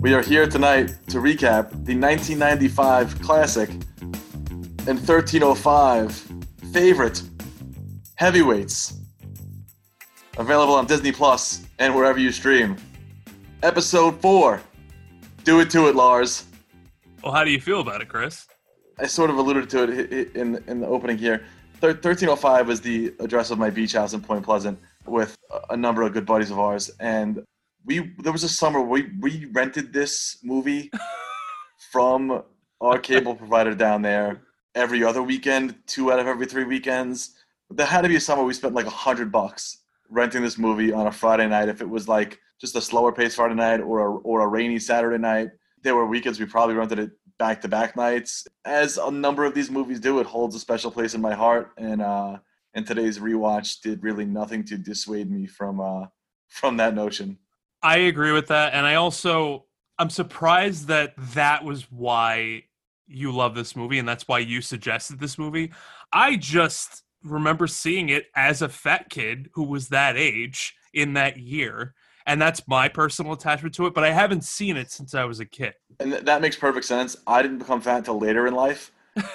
We are here tonight to recap the 1995 classic and 1305 favorite heavyweights. Available on Disney Plus and wherever you stream. Episode 4. Do it to it, Lars. Well, how do you feel about it, Chris? I sort of alluded to it in in the opening here. 1305 was the address of my beach house in Point Pleasant with a number of good buddies of ours, and we there was a summer we we rented this movie from our cable provider down there every other weekend, two out of every three weekends. There had to be a summer we spent like a hundred bucks renting this movie on a Friday night. If it was like just a slower pace Friday night or a, or a rainy Saturday night, there were weekends we probably rented it back to back nights. As a number of these movies do, it holds a special place in my heart. And uh, and today's rewatch did really nothing to dissuade me from uh, from that notion. I agree with that, and I also I'm surprised that that was why you love this movie, and that's why you suggested this movie. I just remember seeing it as a fat kid who was that age in that year and that's my personal attachment to it. But I haven't seen it since I was a kid. And th- that makes perfect sense. I didn't become fat until later in life,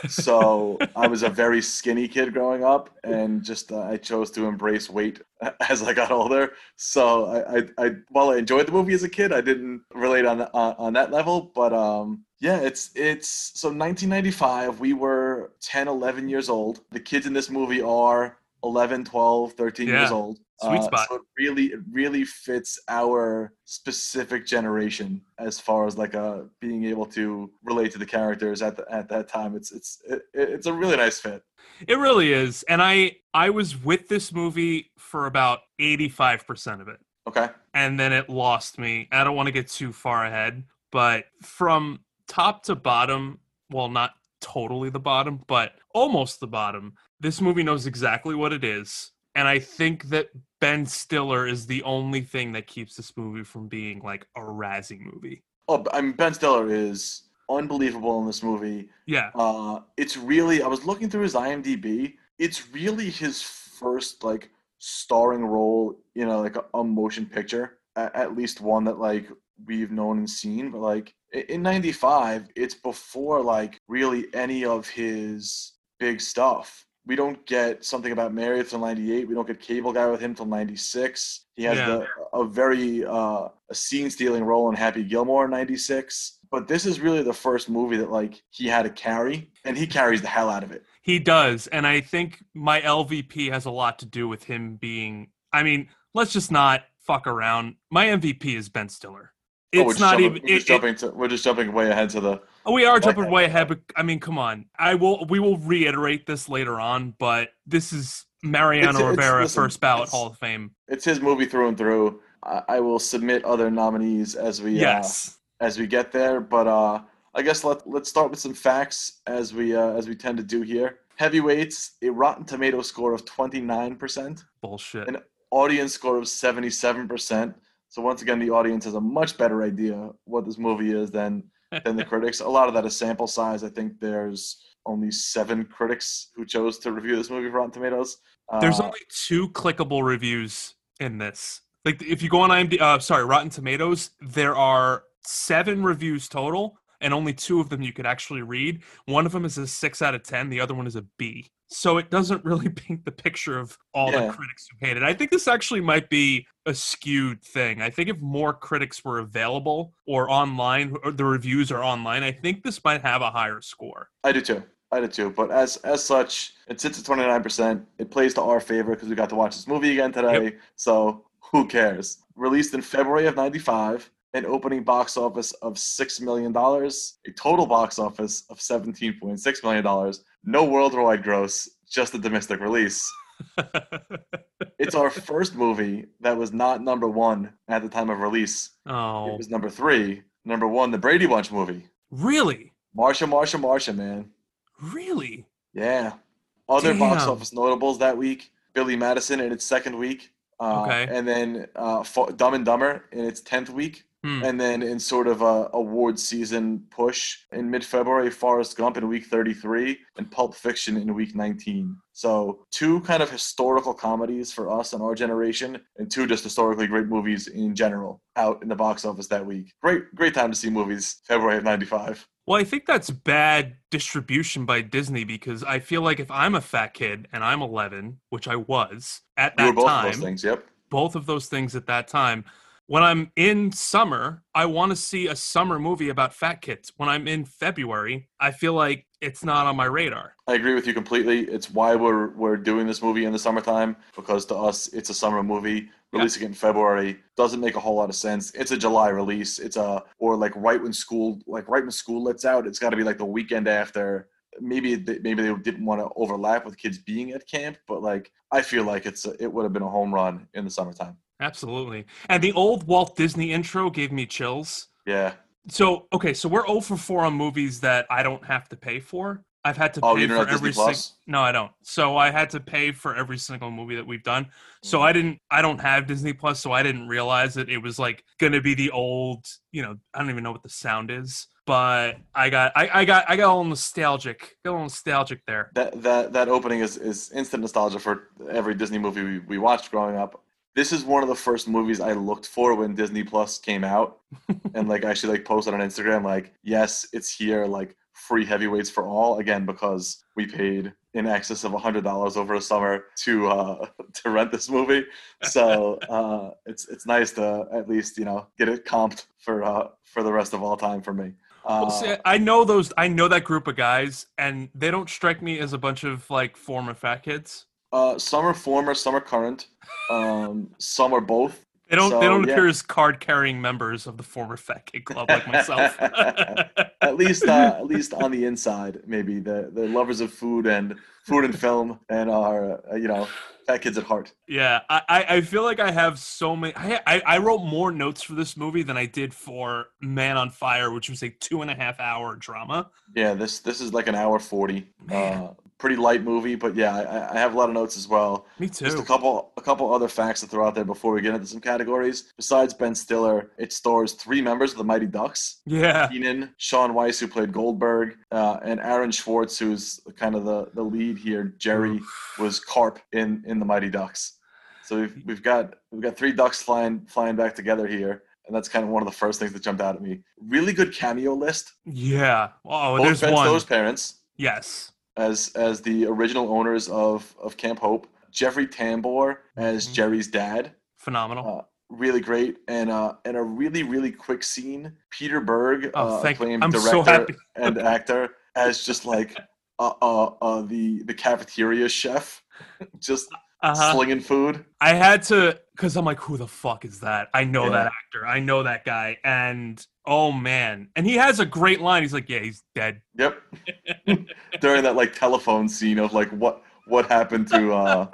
so I was a very skinny kid growing up, and just uh, I chose to embrace weight as I got older. So I, I, I, while I enjoyed the movie as a kid, I didn't relate on on, on that level. But um, yeah, it's it's so 1995. We were 10, 11 years old. The kids in this movie are 11, 12, 13 yeah. years old. Sweet uh, spot. so it really, it really fits our specific generation as far as like uh being able to relate to the characters at the, at that time. It's it's it, it's a really nice fit. It really is, and I I was with this movie for about eighty five percent of it. Okay. And then it lost me. I don't want to get too far ahead, but from top to bottom, well, not totally the bottom, but almost the bottom. This movie knows exactly what it is and I think that Ben Stiller is the only thing that keeps this movie from being like a Razzie movie. Oh, I mean Ben Stiller is unbelievable in this movie. Yeah. Uh, it's really I was looking through his IMDb. It's really his first like starring role in a like a, a motion picture, at, at least one that like we've known and seen. But like in '95, it's before like really any of his big stuff we don't get something about Mary until 98. We don't get Cable Guy with him till 96. He has yeah. the, a very uh, a scene stealing role in Happy Gilmore in 96. But this is really the first movie that like he had to carry, and he carries the hell out of it. He does, and I think my LVP has a lot to do with him being. I mean, let's just not fuck around. My MVP is Ben Stiller. Oh, it's oh, not jumping, even. We're just, it, jumping to, we're just jumping way ahead to the. Oh, we are jumping way ahead, but I mean, come on. I will. We will reiterate this later on, but this is Mariano it's, Rivera, it's, listen, first ballot Hall of Fame. It's his movie through and through. I, I will submit other nominees as we uh, yes uh, as we get there, but uh, I guess let let's start with some facts as we uh, as we tend to do here. Heavyweights, a Rotten Tomato score of twenty nine percent. Bullshit. An audience score of seventy seven percent so once again, the audience has a much better idea what this movie is than than the critics. A lot of that is sample size. I think there's only seven critics who chose to review this movie for Rotten Tomatoes. There's uh, only two clickable reviews in this. Like if you go on IMDb, uh, sorry, Rotten Tomatoes, there are seven reviews total, and only two of them you could actually read. One of them is a six out of ten. The other one is a B so it doesn't really paint the picture of all yeah. the critics who hate it. I think this actually might be a skewed thing. I think if more critics were available or online, or the reviews are online, I think this might have a higher score. I do too. I do too. But as as such, it sits at twenty nine percent. It plays to our favor because we got to watch this movie again today. Yep. So who cares? Released in February of '95, an opening box office of $6 million, a total box office of $17.6 million, no worldwide gross, just a domestic release. it's our first movie that was not number one at the time of release. Oh. It was number three. Number one, the Brady Bunch movie. Really? Marsha, Marsha, Marsha, man. Really? Yeah. Other Damn. box office notables that week Billy Madison in its second week. Uh, okay. And then uh, Dumb and Dumber in its 10th week. Hmm. And then in sort of a award season push in mid February, Forrest Gump in week 33 and Pulp Fiction in week 19. So two kind of historical comedies for us and our generation, and two just historically great movies in general out in the box office that week. Great, great time to see movies. February of '95. Well, I think that's bad distribution by Disney because I feel like if I'm a fat kid and I'm 11, which I was at that both time, of those things. Yep. both of those things at that time. When I'm in summer, I want to see a summer movie about fat kids. When I'm in February, I feel like it's not on my radar. I agree with you completely. It's why we're we're doing this movie in the summertime because to us it's a summer movie. Releasing it in February doesn't make a whole lot of sense. It's a July release. It's a or like right when school like right when school lets out. It's got to be like the weekend after. Maybe they, maybe they didn't want to overlap with kids being at camp, but like I feel like it's a, it would have been a home run in the summertime. Absolutely. And the old Walt Disney intro gave me chills. Yeah. So, okay, so we're 0 for 4 on movies that I don't have to pay for. I've had to Oh, pay for every sing- Plus? No, I don't. So I had to pay for every single movie that we've done. So Mm. I didn't I don't have Disney Plus, so I didn't realize that it was like gonna be the old, you know, I don't even know what the sound is. But I got I, I got I got all nostalgic. Got a little nostalgic there. that that that opening is is instant nostalgia for every Disney movie we, we watched growing up. This is one of the first movies I looked for when Disney Plus came out, and like I actually like posted on Instagram like, yes, it's here, like free heavyweights for all again because we paid in excess of a hundred dollars over a summer to uh to rent this movie. So uh it's it's nice to at least you know get it comped for uh for the rest of all time for me. Uh, Well, see, I know those. I know that group of guys, and they don't strike me as a bunch of like former fat kids. Uh, some are former, some are current. Um, some are both. They don't. they don't yeah. appear as card-carrying members of the former fat kid club like myself. At least, uh, at least on the inside, maybe the the lovers of food and food and film, and are uh, you know fat kids at heart. yeah, I, I I feel like I have so many. I, I I wrote more notes for this movie than I did for Man on Fire, which was a two and a half hour drama. Yeah, this this is like an hour forty. Man. Uh, pretty light movie, but yeah, I, I have a lot of notes as well. Me too. Just a couple a couple other facts to throw out there before we get into some categories. Besides Ben Stiller, it stars three members of the Mighty Ducks. Yeah. Kenan, Shaun Weiss, who played Goldberg, uh, and Aaron Schwartz, who's kind of the, the lead here. Jerry was Karp in, in the Mighty Ducks. So we've, we've got we've got three ducks flying flying back together here, and that's kind of one of the first things that jumped out at me. Really good cameo list. Yeah. Oh, Both there's Ben one. Stiller's parents Yes. As as the original owners of of Camp Hope. Jeffrey Tambor as Mhm. Jerry's dad. Phenomenal. Uh, really great and uh and a really really quick scene peter berg Oh, uh, acclaimed I'm director so and actor as just like uh, uh uh the the cafeteria chef just Uh-huh. slinging food I had to because I'm like, who the fuck is that? I know Yeah. that actor. I know that guy. And oh man, and he has a great line. He's like, yeah, he's dead. yep during that like telephone scene of like what what happened to uh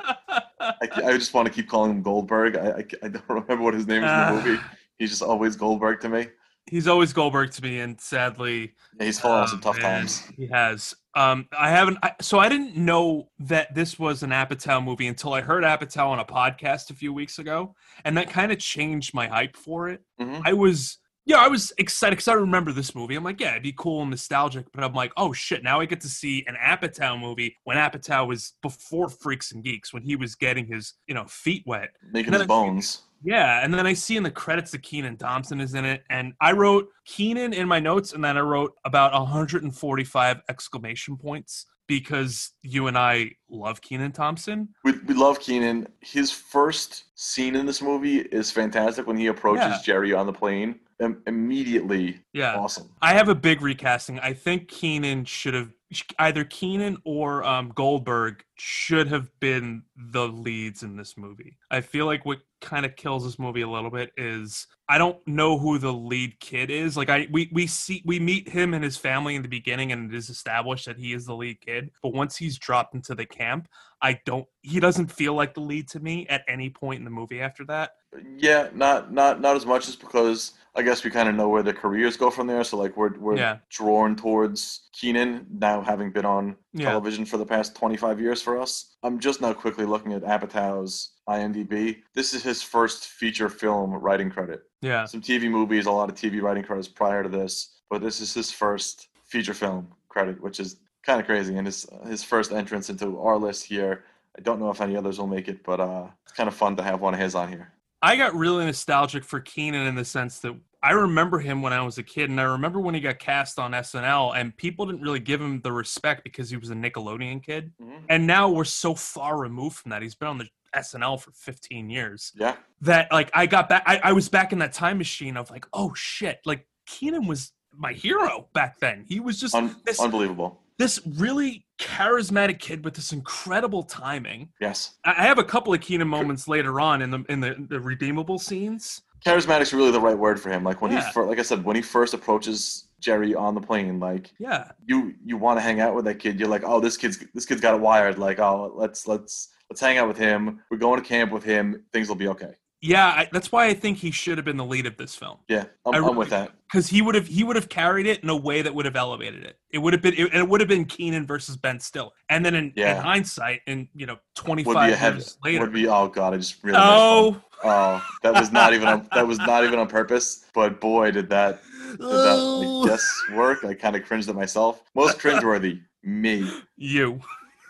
i, I just want to keep calling him goldberg i i, I don't remember what his name is in the Ah. movie he's just always goldberg to me he's always Goldberg to me, and sadly, yeah, he's fallen on some tough times He has. Um, I haven't. I, so I didn't know that this was an Apatow movie until I heard Apatow on a podcast a few weeks ago, and that kind of changed my hype for it. Mhm. I was. Yeah, I was excited because I remember this movie. I'm like, yeah, it'd be cool and nostalgic. But I'm like, oh shit, now I get to see an Apatow movie when Apatow was before Freaks and Geeks, when he was getting his, you know, feet wet. making his bones Yeah, and then I see in the credits that Kenan Thompson is in it, and I wrote Kenan in my notes, and then I wrote about 145 exclamation points because you and I love Kenan Thompson. We, we love Kenan. His first scene in this movie is fantastic when he approaches Yeah. Jerry on the plane. Im- immediately Yeah, awesome. I have a big recasting. I think Kenan should have either Kenan or um, Goldberg should have been the leads in this movie. I feel like what kind of kills this movie a little bit is I don't know who the lead kid is. Like I we we see we meet him and his family in the beginning and it is established that he is the lead kid. But once he's dropped into the camp, I don't he doesn't feel like the lead to me at any point in the movie after that. Yeah, not not not as much as because I guess we kind of know where their careers go from there. So like we're we're Yeah. drawn towards Kenan now having been on Yeah. television for the past 25 years for us. I'm just now quickly looking at Apatow's IMDb. This is his first feature film writing credit. Yeah. some TV movies, a lot of TV writing credits prior to this, but this is his first feature film credit, which is kind of crazy, and his his first entrance into our list here. I don't know if any others will make it, but uh, it's kind of fun to have one of his on here. I got really nostalgic for Kenan in the sense that I remember him when I was a kid, and I remember when he got cast on SNL, and people didn't really give him the respect because he was a Nickelodeon kid. Mhm. And now we're so far removed from that. He's been on the SNL for 15 years Yeah, that, like, I got back. I, I was back in that time machine of like, oh shit, like Kenan was my hero back then. He was just Un- this unbelievable. this really charismatic kid with this incredible timing. Yes, I have a couple of Kenan moments later on in the in the, the redeemable scenes. charismatic's really the right word for him. Like when Yeah. he, fir- like I said, when he first approaches Jerry on the plane, like Yeah, you you want to hang out with that kid. You're like, oh, this kid's this kid's got it wired. Like, oh, let's let's let's hang out with him. We're going to camp with him. Things will be okay. yeah. I, that's why I think he should have been the lead of this film Yeah, I'm, I'm with that. because he would have he would have carried it in a way that would have elevated it. It would have been it, it would have been Kenan versus Ben Stiller. And then in, in hindsight, in you know twenty Would be head. years later, Would be oh god, I just really. oh, Oh, that was not even on, that was not even on purpose. But boy, did that did that oh, like, guess work. I kind of cringed at myself. Most cringeworthy, me. you.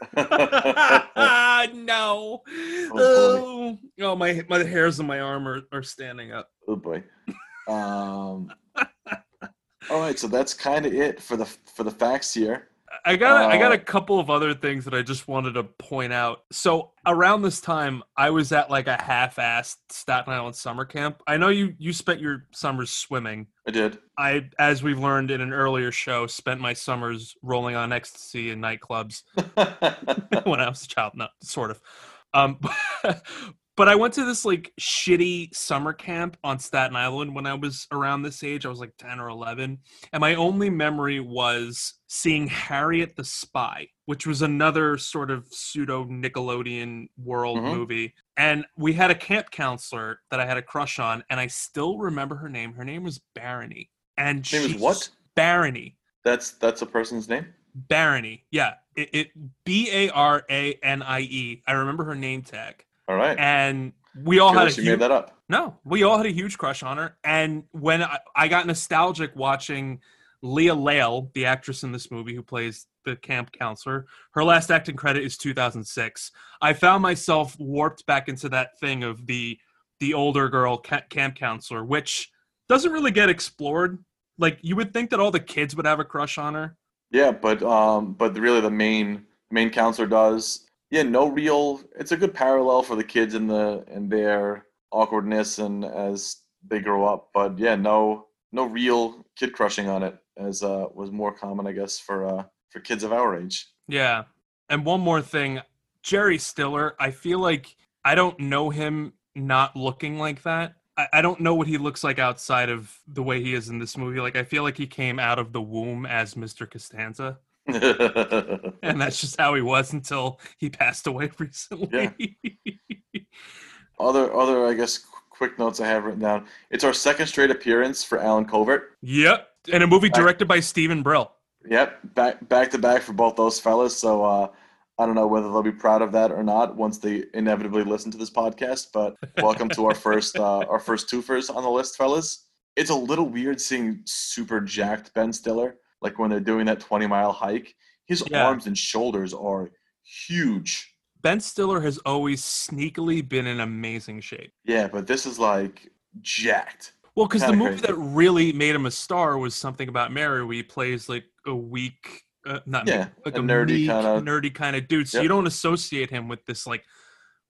oh no. boy. Oh, oh, my my hairs on my arm are, are standing up. Oh boy. Um. All right, so that's kind of it for the for the facts here. I got I got Uh, a couple of other things that I just wanted to point out. So around this time, I was at like a half-assed Staten Island summer camp. I know you you spent your summers swimming. I did. I, as we've learned in an earlier show, spent my summers rolling on ecstasy in nightclubs when I was a child. No, sort of. Um, but I went to this like shitty summer camp on Staten Island when I was around this age. I was like 10 or 11. And my only memory was seeing Harriet the Spy, which was another sort of pseudo Nickelodeon world Mhm. movie. And we had a camp counselor that I had a crush on, and I still remember her name. Her name was Barony. And Name is what? Barony. That's that's a person's name. Barony. Yeah. It, it B A R A N I E. I remember her name tag. All right. And we all had a huge, made that up. no, we all had a huge crush on her. And when I, I got nostalgic watching Leah Lail, the actress in this movie who plays the camp counselor, her last acting credit is 2006. I found myself warped back into that thing of the the older girl ca- camp counselor, which doesn't really get explored. Like you would think that all the kids would have a crush on her. Yeah, but um, but really the main main counselor does. Yeah, no real. It's a good parallel for the kids in the in their awkwardness and as they grow up. But yeah, no no real kid crushing on it as uh was more common, I guess, for uh for kids of our age. Yeah. And one more thing, Jerry Stiller, I feel like I don't know him not looking like that. I, I don't know what he looks like outside of the way he is in this movie. Like I feel like he came out of the womb as Mr. Costanza. And that's just how he was until he passed away recently. Yeah. other other I guess quick notes I have written down. It's our second straight appearance for Allen Covert. yep. And a movie Back- directed by Steven Brill. Yep, back back to back for both those fellas. So uh, I don't know whether they'll be proud of that or not once they inevitably listen to this podcast. But welcome to our first uh, our first twofers on the list, fellas. It's a little weird seeing super jacked Ben Stiller like when they're doing that twenty mile hike. His Yeah. arms and shoulders are huge. Ben Stiller has always sneakily been in amazing shape. Yeah, but this is like jacked. Well, because the movie crazy. that really made him a star was something about Mary, where he plays like a weak, uh, not Yeah, like a a, nerdy kinda- nerdy kind of dude. So Yep. you don't associate him with this like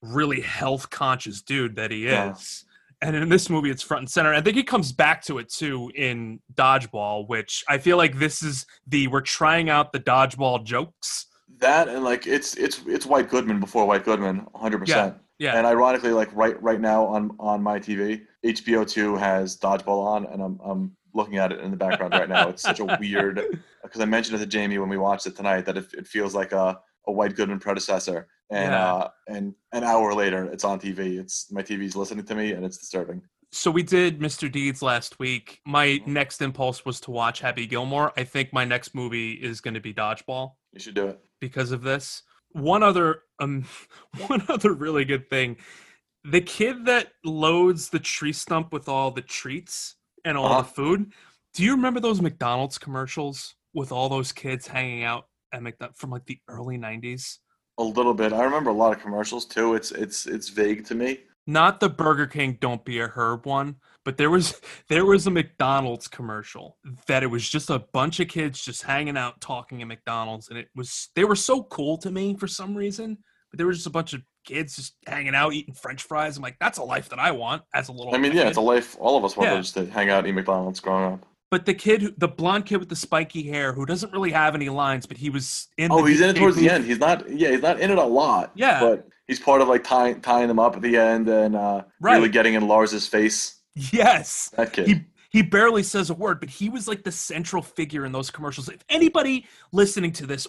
really health conscious dude that he is. And in this movie, it's front and center. I think he comes back to it too in Dodgeball, which I feel like this is the we're trying out the Dodgeball jokes. That and like it's it's it's White Goodman before White Goodman, 100. percent Yeah, And ironically, like right right now on on my TV, HBO two has Dodgeball on, and I'm I'm looking at it in the background right now. It's such a weird because I mentioned it to Jamie when we watched it tonight that it, it feels like a a White Goodman predecessor, and Yeah. uh and an hour later it's on TV. It's my TV's listening to me, and it's disturbing. so we did Mr. Deeds last week. My next impulse was to watch Happy Gilmore. I think my next movie is going to be Dodgeball. You should do it. because of this. One other um one other really good thing. The kid that loads the tree stump with all the treats and all Uh-huh. the food. Do you remember those McDonald's commercials with all those kids hanging out at McDonald's from like the early 90s? A little bit. I remember a lot of commercials too. It's it's it's vague to me. Not the Burger King don't be a herb one, but there was there was a McDonald's commercial that it was just a bunch of kids just hanging out talking at McDonald's and it was they were so cool to me for some reason. But there was just a bunch of kids just hanging out eating french fries. I'm like that's a life that I want as a little I mean, yeah, it's a life all of us wanted Yeah. just to hang out, eat McDonald's growing up. But the kid, who- the blonde kid with the spiky hair, who doesn't really have any lines, but he was in. Oh, he's in it towards the end. He's not. Yeah, he's not in it a lot. Yeah. but he's part of like tying tying them up at the end and uh, Right. really getting in Lars's face. Yes, That kid. he he barely says a word, but he was like the central figure in those commercials. If anybody listening to this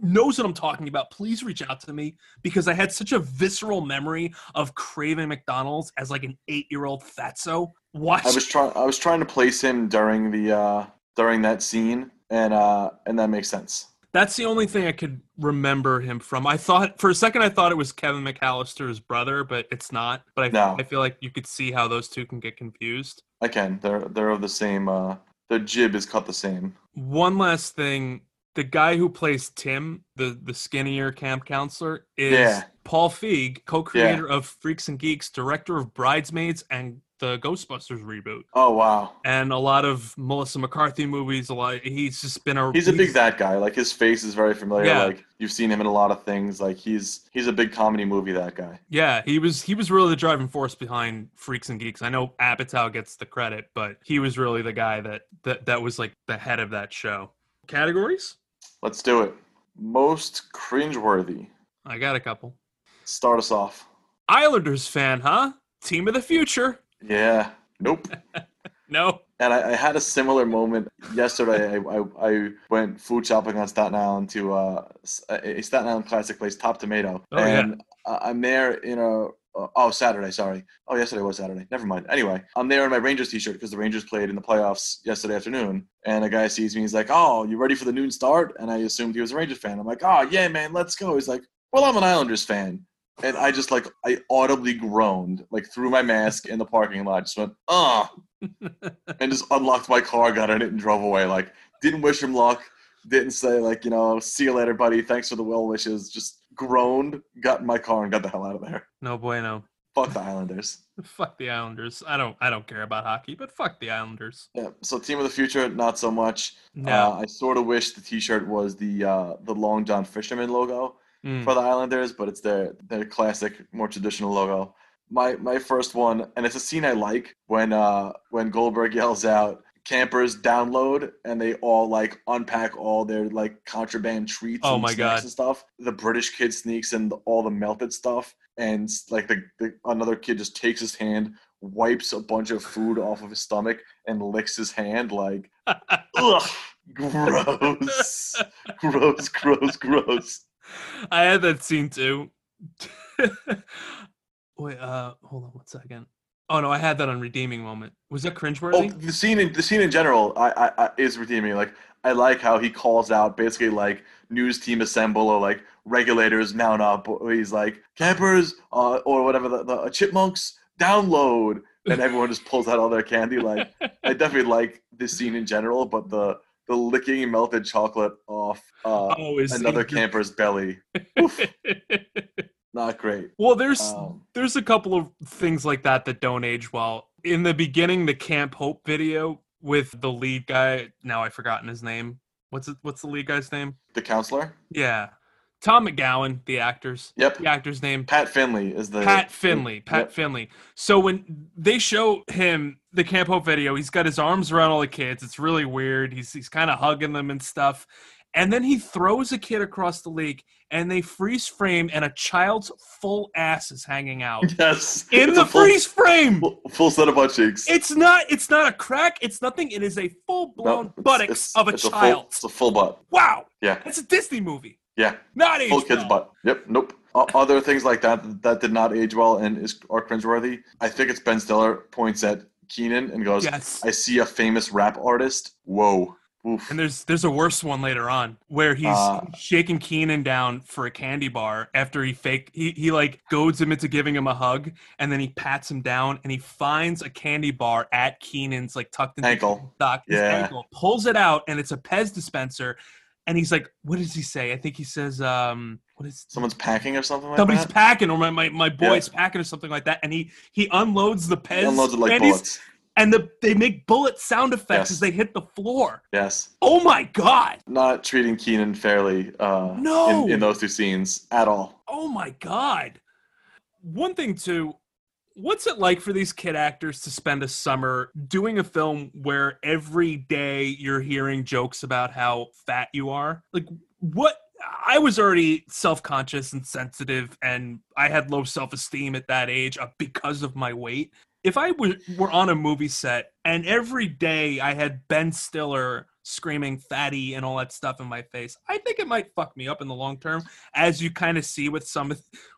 knows what I'm talking about, please reach out to me because I had such a visceral memory of craving McDonald's as like an eight year old fatso. Watch. I was trying. I was trying to place him during the uh, during that scene, and uh, and that makes sense. That's the only thing I could remember him from. I thought for a second I thought it was Kevin McAllister's brother, but it's not. But I, No. I feel like you could see how those two can get confused. I can. They're they're of the same. Uh, their jib is cut the same. One last thing, the guy who plays Tim, the the skinnier camp counselor, is Yeah. Paul Feig, co-creator of Freaks and Geeks, director of Bridesmaids and the Ghostbusters reboot, Oh wow, and a lot of Melissa McCarthy movies. A lot. He's just been a. he's a big that guy. Like his face is very familiar. Yeah. Like you've seen him in a lot of things. Like he's he's a big comedy movie. That guy. Yeah, he was he was really the driving force behind Freaks and Geeks. I know Apatow gets the credit, but he was really the guy that that, that was like the head of that show. Categories? Let's do it. Most cringeworthy. I got a couple. Start us off. Islanders fan, huh? Team of the future. Yeah. Nope. No. And I, I had a similar moment yesterday. I, I, I went food shopping on Staten Island to uh, a Staten Island classic place, Top Tomato. Oh, yeah. and I- I'm there in a oh Saturday, sorry. Oh, yesterday was Saturday. Never mind. Anyway, I'm there in my Rangers t-shirt because the Rangers played in the playoffs yesterday afternoon. And a guy sees me. He's like, "Oh, you ready for the noon start?" And I assumed he was a Rangers fan. I'm like, "Oh yeah, man, let's go." He's like, "Well, I'm an Islanders fan." And I just like I audibly groaned like through my mask in the parking lot. Just went, "Oh." and just unlocked my car, got in it, and drove away. Like, didn't wish him luck. Didn't say like, you know, see you later, buddy. Thanks for the well wishes. Just groaned, got in my car, and got the hell out of there. No bueno. Fuck the Islanders. Fuck the Islanders. I don't I don't care about hockey, but fuck the Islanders. Yeah. So team of the future, not so much. No. Uh, I sort of wish the T-shirt was the uh, the Long John Fisherman logo Mm. for the Islanders, but it's their their classic, more traditional logo. My my first one, and it's a scene I like when uh when Goldberg yells out campers download and they all like unpack all their like contraband treats Oh and my God. and stuff. The British kid sneaks in the, all the melted stuff and like the, the another kid just takes his hand, wipes a bunch of food off of his stomach and licks his hand like ugh gross gross gross gross I had that scene too. Wait, uh, hold on one second. Oh no, I had that on redeeming moment. Was that cringeworthy? Oh, the scene in the scene in general, I, I, I is redeeming. Like I like how he calls out basically like news team assemble or like regulators mount up. He's like campers uh, or whatever the, the chipmunks download, and everyone just pulls out all their candy. Like I definitely like this scene in general, but the the licking melted chocolate off uh, oh, another camper's belly, not great. well, there's Um, there's a couple of things like that that don't age well. In the beginning, the Camp Hope video with the lead guy. Now I've forgotten his name. What's it? What's the lead guy's name? the counselor. Yeah, Tom McGowan, the actor's Yep. the actor's name. Pat Finley is the Pat Finley. Pat Yep. Finley. So when they show him the Camp Hope video, he's got his arms around all the kids. It's really weird. He's he's kind of hugging them and stuff. And then he throws a kid across the lake, and they freeze frame, and a child's full ass is hanging out Yes. in the full- freeze frame. Full, full set of butt cheeks. It's not. It's not a crack. It's nothing. It is a full blown it's- buttocks it's- of a it's full- child. it's a full butt. wow, Yeah, it's a Disney movie. Yeah. Not age Full kid's well. butt. Yep. Nope. Other things like that that did not age well and is are cringeworthy. I think it's Ben Stiller points at Kenan and goes, Yes. "I see a famous rap artist. Whoa." Oof. And there's there's a worse one later on where he's Uh. shaking Kenan down for a candy bar after he fake he he like goads him into giving him a hug and then he pats him down and he finds a candy bar at Kenan's like tucked into Ankle. his sock, Yeah. ankle, pulls it out and it's a Pez dispenser and he's like, what does he say? I think he says um what is Someone's packing or something like that? somebody's that. packing or my, my, my boy's packing or something like that and he he unloads the Pez He unloads it like bullets. and the they make bullet sound effects Yes. as they hit the floor. Yes. Oh my god. Not treating Kenan fairly. Uh, No. In, in those two scenes at all. Oh my god. One thing too, what's it like for these kid actors to spend a summer doing a film where every day you're hearing jokes about how fat you are? Like what I was already self-conscious and sensitive and I had low self-esteem at that age uh, because of my weight. If I were on a movie set and every day I had Ben Stiller screaming fatty and all that stuff in my face, I think it might fuck me up in the long term as you kind of see with some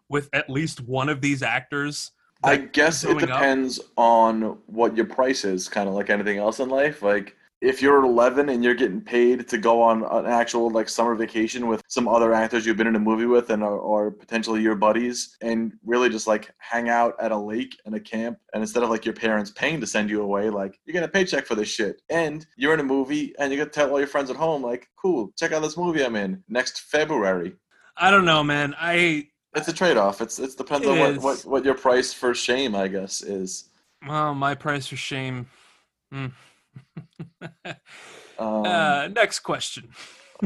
with at least one of these actors. I guess it growing up- depends on what your price is, kind of like anything else in life. Like if you're 11 and you're getting paid to go on an actual like summer vacation with some other actors you've been in a movie with and are, or potentially your buddies, and really just like hang out at a lake and a camp, and instead of like your parents paying to send you away, like you're getting a paycheck for this shit, and you're in a movie and you get to tell all your friends at home, like, cool, check out this movie I'm in next February. I don't know, man. I It's a trade-off. It's it's depends It on what, what what your price for shame, I guess, is. well, my price for shame. Hmm. Um, uh, next question.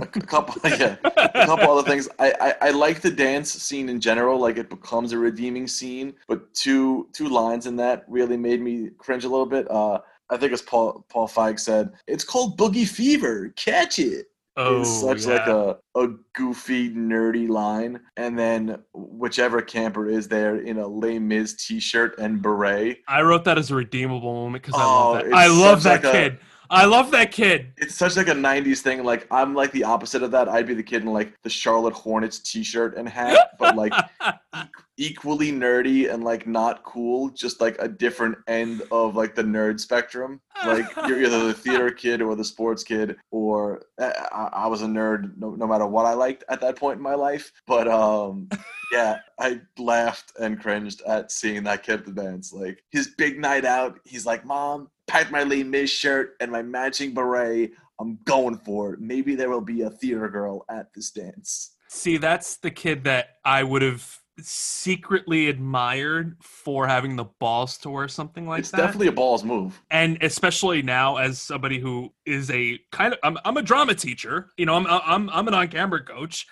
a couple, yeah, a couple other things. I, I I like the dance scene in general. Like it becomes a redeeming scene, but two two lines in that really made me cringe a little bit. Uh, I think as Paul Paul Feig said, it's called Boogie Fever. Catch it. Oh, is such yeah. like a, a goofy, nerdy line. And then whichever camper is there in a Les Mis t-shirt and beret. I wrote that as a redeemable moment because I Oh, love that. I love oh, that like a- kid. I love that kid. It's such like a '90s thing. Like I'm like the opposite of that. I'd be the kid in like the Charlotte Hornets T-shirt and hat, but like equally nerdy and like not cool. Just like a different end of like the nerd spectrum. Like you're either the theater kid or the sports kid, or uh, I, I was a nerd no, no matter what I liked at that point in my life. But um, yeah, I laughed and cringed at seeing that kid at the dance. Like his big night out, he's like, "Mom, packed my Lee Mis shirt and my matching beret. I'm going for it. Maybe there will be a theater girl at this dance." See, that's the kid that I would have secretly admired for having the balls to wear something like it's that. It's definitely a balls move. and especially now as somebody who is a kind of I'm, I'm a drama teacher you know I'm I'm I'm an on-camera coach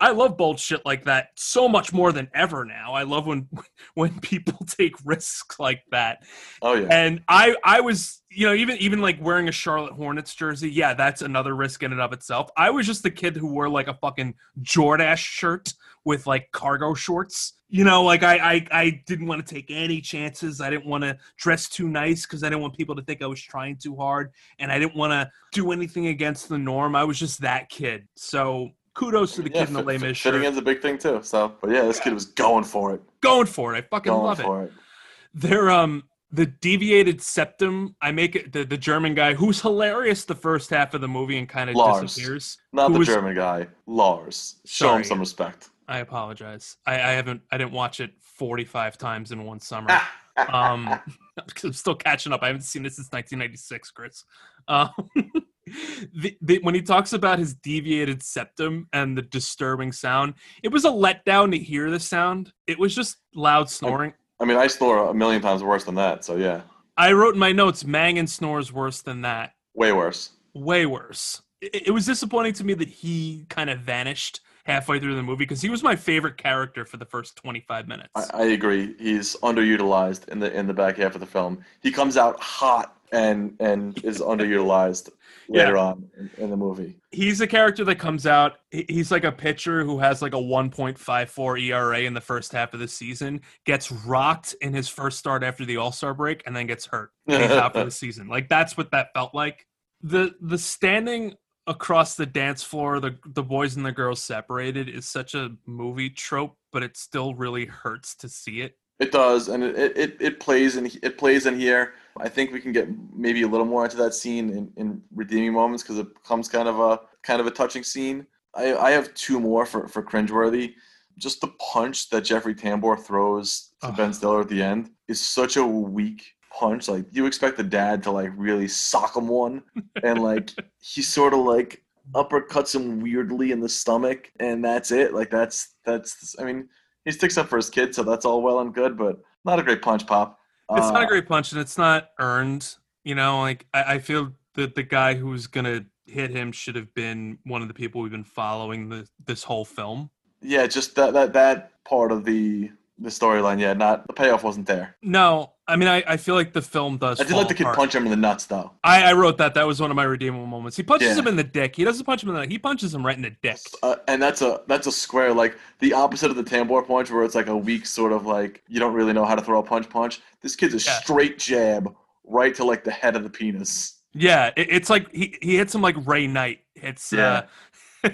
I love bold shit like that so much more than ever now. I love when when people take risks like that. Oh yeah, and I I was you know even even like wearing a Charlotte Hornets jersey yeah that's another risk in and of itself. I was just the kid who wore like a fucking Jordache shirt with like cargo shorts. You know like I I, I didn't want to take any chances. I didn't want to dress too nice because I didn't want people to think I was trying too hard and I didn't want to do anything against the norm. I was just that kid. So kudos to the yeah, kid in the fit- Mis fitting in's a big thing too. So, but yeah, this kid was going for it. going for it I fucking Going love it for it. They're um the deviated septum. I make it the, the German guy who's hilarious the first half of the movie and kind of Lars. disappears. Not the was- German guy, Lars. Show Sorry. him some respect. I apologize. I, I haven't I didn't watch it forty five times in one summer. um, because I'm still catching up. I haven't seen this since 1996, Chris. Um, the, the, when he talks about his deviated septum and the disturbing sound, it was a letdown to hear the sound. It was just loud snoring. I mean, I snore a million times worse than that. So yeah, I wrote in my notes, Mangan snores worse than that. way worse. way worse. It, it was disappointing to me that he kind of vanished halfway through the movie because he was my favorite character for the first 25 minutes. I, I agree. He's underutilized in the in the back half of the film. He comes out hot and and is underutilized later on in, in the movie. He's a character that comes out. He's like a pitcher who has like a 1.54 ERA in the first half of the season, gets rocked in his first start after the All Star break, and then gets hurt. And out for the season. Like that's what that felt like. The the standing across the dance floor, the the boys and the girls separated is such a movie trope, but it still really hurts to see it. It does, and it, it, it plays in it plays in here I think we can get maybe a little more into that scene in, in redeeming moments because it becomes kind of a kind of a touching scene. I, I have two more for for cringeworthy. Just the punch that Jeffrey Tambor throws to Ugh. Ben Stiller at the end is such a weak punch. Like you expect the dad to like really sock him one, and like he sort of like uppercuts him weirdly in the stomach, and that's it. Like that's that's. I mean, he sticks up for his kid, so that's all well and good, but not a great punch pop. It's not a Uh, great punch, and it's not earned. You know, like I, I feel that the guy who's gonna hit him should have been one of the people we've been following the, this whole film. Yeah, just that that that part of the the storyline. Yeah, not the payoff wasn't there. No, I mean I, I feel like the film does. I did like the kid apart. punch him in the nuts though. I, I wrote that. That was one of my redeemable moments. He punches Yeah. him in the dick. He doesn't punch him in the. He punches him right in the dick. Uh, and that's a that's a square like the opposite of the Tambor punch, where it's like a weak sort of like you don't really know how to throw a punch punch. This kid's a Yeah. straight jab right to like the head of the penis. Yeah, it, it's like he, he hits him like Ray Knight. It's Yeah. uh,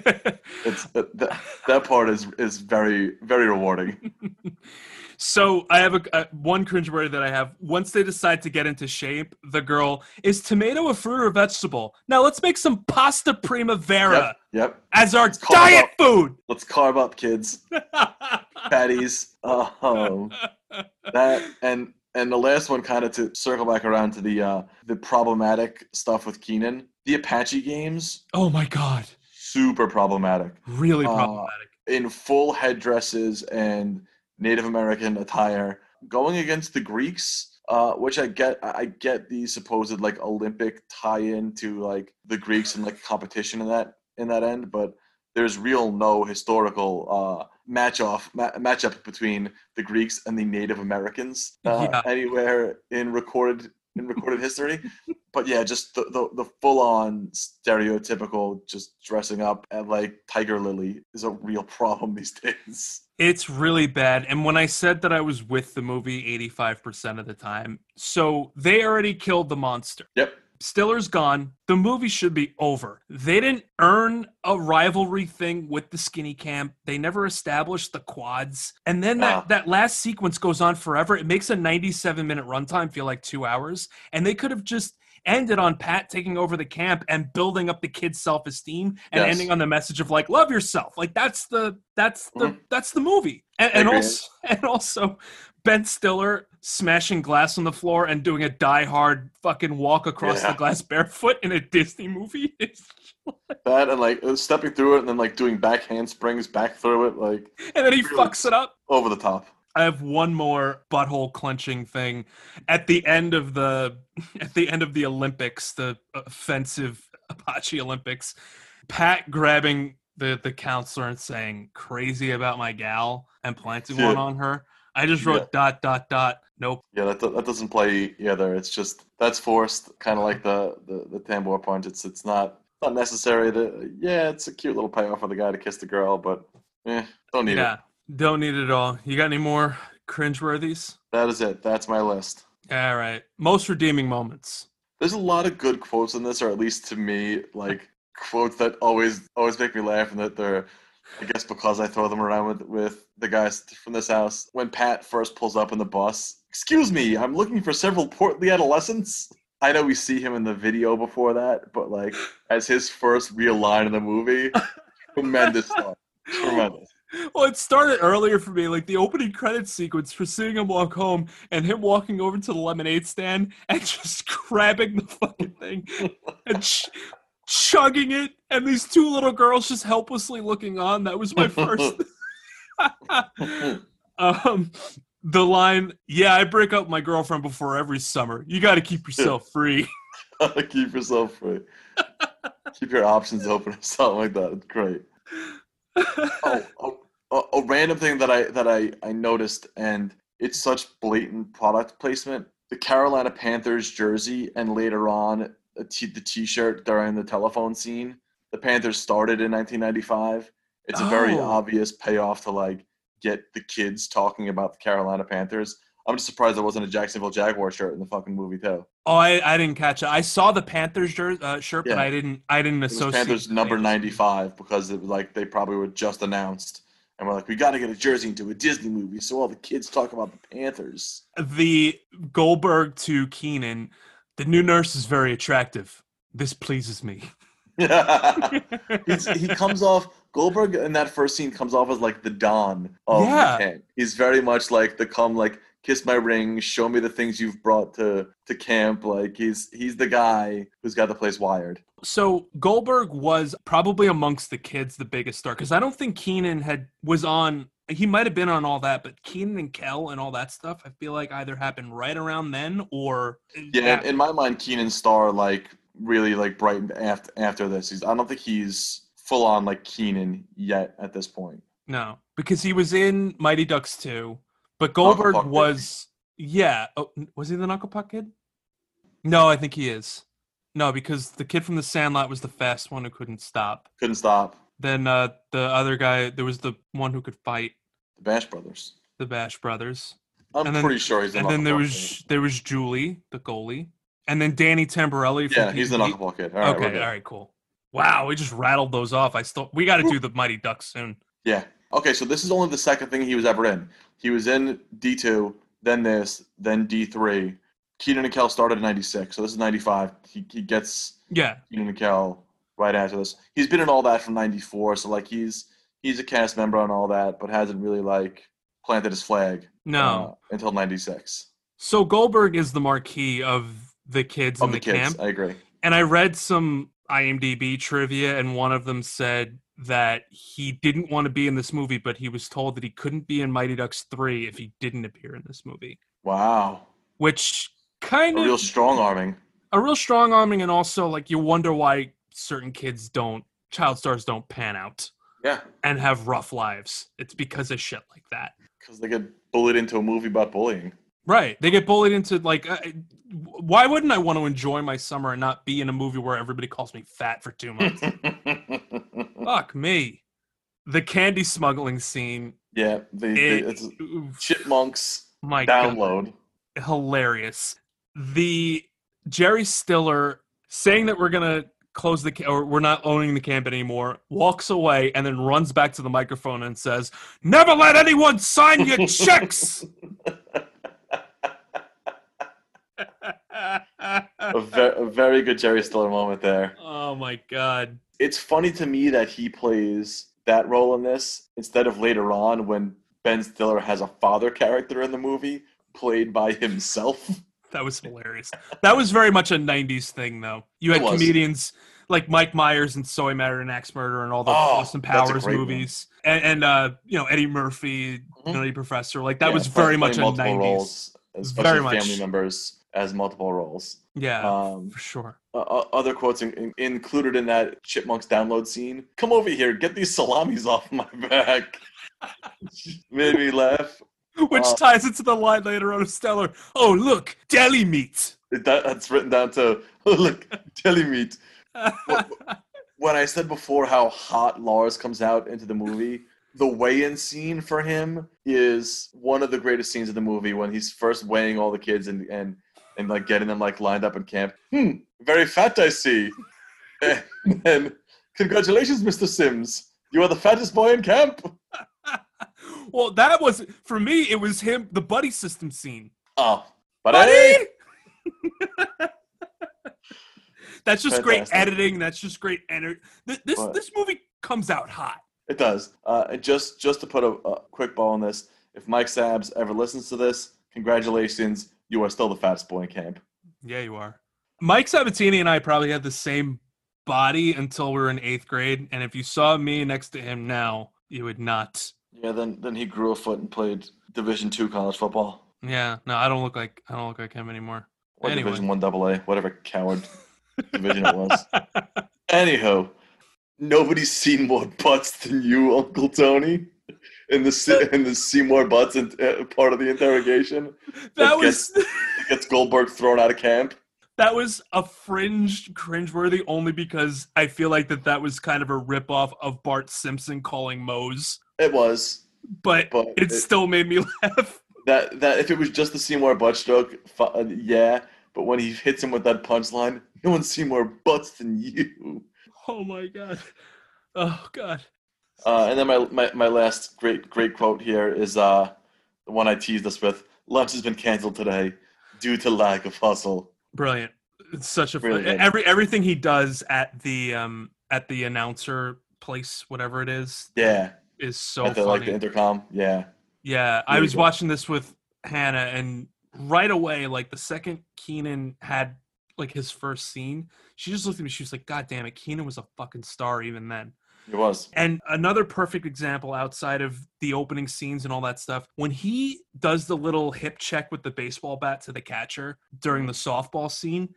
It's that, that that part is is very very rewarding. so I have a, a one cringeworthy that I have. Once they decide to get into shape, the girl is tomato a fruit or a vegetable. Now let's make some pasta primavera Yep, yep. as our call diet food. Let's carve up, kids. Patties. Oh, that and and the last one, kind of to circle back around to the uh, the problematic stuff with Kenan. The Apache games, oh my god, super problematic. really Uh, problematic. in full headdresses and Native American attire, going against the Greeks. Uh, which I get, I get the supposed like Olympic tie-in to like the Greeks and like competition in that in that end, but there's real no historical uh, match off ma- matchup between the Greeks and the Native Americans uh, Yeah. anywhere in recorded in recorded history. But yeah, just the, the, the full on stereotypical just dressing up at like Tiger Lily is a real problem these days. It's really bad. And when I said that I was with the movie 85% of the time, so they already killed the monster. Yep. Stiller's gone. The movie should be over. They didn't earn a rivalry thing with the skinny camp. They never established the quads. And then that, Ah. that last sequence goes on forever. It makes a 97 minute runtime feel like two hours. And they could have just ended on Pat taking over the camp and building up the kid's self-esteem and Yes. ending on the message of like love yourself. Like that's the that's the Mhm. that's the movie. And, and also and also Ben Stiller smashing glass on the floor and doing a die-hard fucking walk across Yeah. the glass barefoot in a Disney movie. That and like stepping through it and then like doing back handsprings back through it, like and then he Really? fucks it up. over the top. I have one more butthole clenching thing at the end of the at the end of the Olympics, the offensive Apache Olympics. Pat grabbing the the counselor and saying "crazy about my gal" and planting Yeah. one on her. I just wrote dot dot dot. Nope. Yeah, that, that doesn't play either. It's just that's forced, kind of like the, the the Tambor punch. It's it's not not necessary. To yeah, it's a cute little payoff for the guy to kiss the girl, but eh, don't need Yeah, it. don't need it at all. You got any more cringeworthies? That is it. That's my list. All right, most redeeming moments. There's a lot of good quotes in this, or at least to me, like quotes that always always make me laugh, and that they're, I guess, because I throw them around with with the guys from this house. When Pat first pulls up in the bus, excuse me, I'm looking for several portly adolescents. I know we see him in the video before that, but like as his first real line in the movie, tremendous stuff. Tremendous. Well, it started earlier for me, like the opening credit sequence for seeing him walk home and him walking over to the lemonade stand and just grabbing the fucking thing and ch- chugging it, and these two little girls just helplessly looking on. That was my first. um, the line, "Yeah, I break up my girlfriend before every summer. You got to keep yourself free." Keep yourself free. Keep your options open or something like that. It's great. oh, oh, a, a random thing that I that I I noticed, and it's such blatant product placement. The Carolina Panthers jersey, and later on a t- the T-shirt during the telephone scene. The Panthers started in 1995. It's a very Oh. obvious payoff to like get the kids talking about the Carolina Panthers. I'm just surprised there wasn't a Jacksonville Jaguar shirt in the fucking movie too. Oh, I, I didn't catch it. I saw the Panthers jer- uh, shirt, but I didn't I didn't associate Panthers the number Panthers. 95 because it was like they probably were just announced and we're like, we got to get a jersey into a Disney movie so all the kids talk about the Panthers. The Goldberg to Kenan, the new nurse is very attractive. This pleases me. He comes off Goldberg in that first scene comes off as like the Don of Yeah. the camp. He's very much like the come like kiss my ring, show me the things you've brought to to camp. Like he's he's the guy who's got the place wired. So Goldberg was probably amongst the kids the biggest star because I don't think Kenan had was on. He might have been on all that, but Kenan and Kel and all that stuff, I feel like either happened right around then or Yeah, in my mind, Kenan Star like really like brightened after after this. He's I don't think he's full on like Kenan yet at this point. No, because he was in Mighty Ducks 2, but Goldberg Puck Kid. was yeah. Oh, was he the Knuckle Puck kid? No, I think he is. No, because the kid from the Sandlot was the fast one who couldn't stop. Couldn't stop Then uh, the other guy, there was the one who could fight the Bash Brothers. the Bash Brothers. I'm And then- pretty sure he's and then there was there was Julie, the goalie, and then Danny Tamberelli. kid. from yeah, he's the PvP. Knucklepuck kid. All right, okay, all right, cool. Wow, we just rattled those off. I still we got to do the Mighty Ducks soon. Yeah. Okay, so this is only the second thing he was ever in. He was in D2, then this, then D3. Kenan and Kel started in 96, so this is 95. He, he gets Yeah, Kenan and Kel right after this. He's been in all that from 94, so like he's he's a cast member on all that, but hasn't really like planted his flag no. uh, until 96. So Goldberg is the marquee of the kids Of in the the, kids, camp. I agree. And I read some IMDb trivia, and one of them said that he didn't want to be in this movie, but he was told that he couldn't be in Mighty Ducks 3 if he didn't appear in this movie. Wow. Which kind of A of real strong arming. a real strong arming, and also like you wonder why certain kids don't, child stars don't pan out Yeah, and have rough lives. It's because of shit like that. because they get bullied into a movie about bullying. Right. They get bullied into like uh, why wouldn't I want to enjoy my summer and not be in a movie where everybody calls me fat for 2 months? Fuck me. The candy smuggling scene. yeah, the, the, It, it's Chipmunks my god, download. hilarious. The Jerry Stiller saying that we're gonna close the or we're not owning the camp anymore, walks away and then runs back to the microphone and says, "Never let anyone sign your checks." a, ve- a very good Jerry Stiller moment there. oh my god. It's funny to me that he plays that role in this instead of later on when Ben Stiller has a father character in the movie played by himself. That was hilarious. That was very much a '90s thing, though. You had comedians like Mike Myers and So I Married an Axe Murderer and all the Oh, Austin Powers great one. movies, and, and uh, you know Eddie Murphy, Mhm. Nutty Professor. Like that Yeah, was very much a multiple '90s. roles, Very much. family members as multiple roles. Yeah, Um, for sure. uh, other quotes in, in- included in that Chipmunks download scene. Come over here, get these salamis off my back. Made me laugh. Which uh, ties into the line later on of Stellar. Oh look, deli meat. That, that's written down to look deli meat. When I said before how hot Lars comes out into the movie, the weigh-in scene for him is one of the greatest scenes of the movie when he's first weighing all the kids and and and like getting them like lined up in camp. Hmm, very fat I see. and then, congratulations, Mr. Sims. You are the fattest boy in camp. Well, that was for me. It was him, the buddy system scene. Oh, but Buddy. That's just great editing. That's just great energy. This this, But- this movie comes out hot. It does. Uh, and just just to put a, a quick ball on this, if Mike Sabs ever listens to this, congratulations, you are still the fattest boy in camp. Yeah, you are. Mike Sabatini and I probably had the same body until we were in eighth grade, and if you saw me next to him now, you would not. Yeah, then then he grew a foot and played Division two college football Yeah, no, I don't look like I don't look like him anymore. or Anyway. Division one double A, whatever coward division it was. Anyhow, nobody's seen more butts than you, Uncle Tony. In the in the Seymour Butts in, uh, part of the interrogation, that That was gets Goldberg thrown out of camp. that was a fringe cringeworthy only because I feel like that that was kind of a ripoff of Bart Simpson calling Moe's, It was, but, but it, still made me laugh. That that if it was just the Seymour butt stroke, uh, yeah. But when he hits him with that punchline, no one's seen more butts than you. Oh my god. Oh god. Uh, and then my, my my last great great quote here is uh, the one I teased us with. Lunch has been canceled today due to lack of hustle. Brilliant. It's such a Really good. every everything he does at the um at the announcer place, whatever it is, Yeah, is so the, funny. like the intercom. Yeah, Yeah, I was watching this with Hannah, and right away, like the second Kenan had like his first scene, she just looked at me. She was like, "God damn it, Kenan was a fucking star even then." it was. And another perfect example outside of the opening scenes and all that stuff, when he does the little hip check with the baseball bat to the catcher during the softball scene,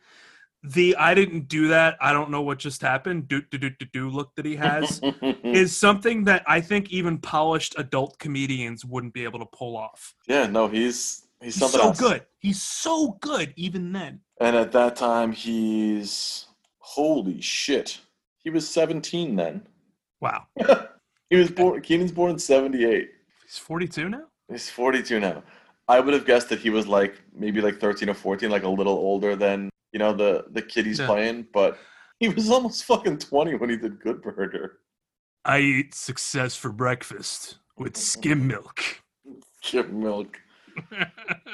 the I didn't do that, I don't know what just happened, do do do do do look that he has is something that I think even polished adult comedians wouldn't be able to pull off. yeah, no, he's he's He's so else. good. He's so good even then. And at that time, he's holy shit. He was 17 then. Wow. He was born. Kenan's born in 78. He's 42 now? He's 42 now. I would have guessed that he was like maybe like 13 or 14, like a little older than you know the the kid he's Yeah. playing. But he was almost fucking 20 when he did Good Burger. I eat success for breakfast with skim milk. Chip milk.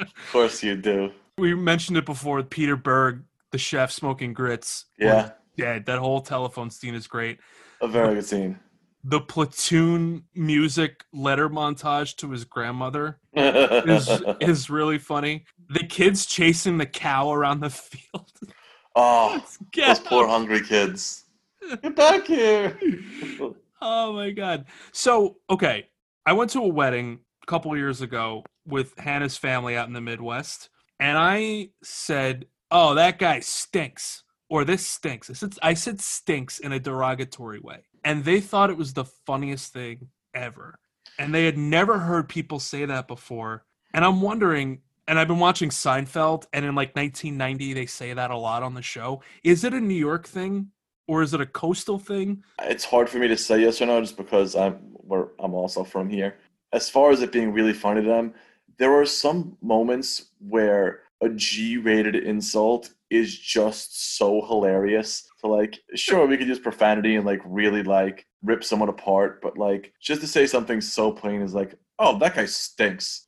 Of course you do. we mentioned it before with Peter Berg, the chef smoking grits. Yeah, Yeah, that whole telephone scene is great. a very good scene. The platoon music letter montage to his grandmother is is really funny. The kids chasing the cow around the field. oh, Get those poor hungry kids. Get back here. Oh my god. So, okay, I went to a wedding a couple years ago with Hannah's family out in the Midwest, and I said, "Oh, that guy stinks." Or this stinks. I said, I said stinks in a derogatory way. And they thought it was the funniest thing ever. And they had never heard people say that before. And I'm wondering, and I've been watching Seinfeld, and in like 1990, they say that a lot on the show. Is it a New York thing? Or is it a coastal thing? it's hard for me to say yes or no just because I'm where I'm also from here. As far as it being really funny to them, there are some moments where a G-rated insult is just so hilarious. So like, sure, we could use profanity and like really like rip someone apart, but like just to say something so plain is like, "Oh, that guy stinks."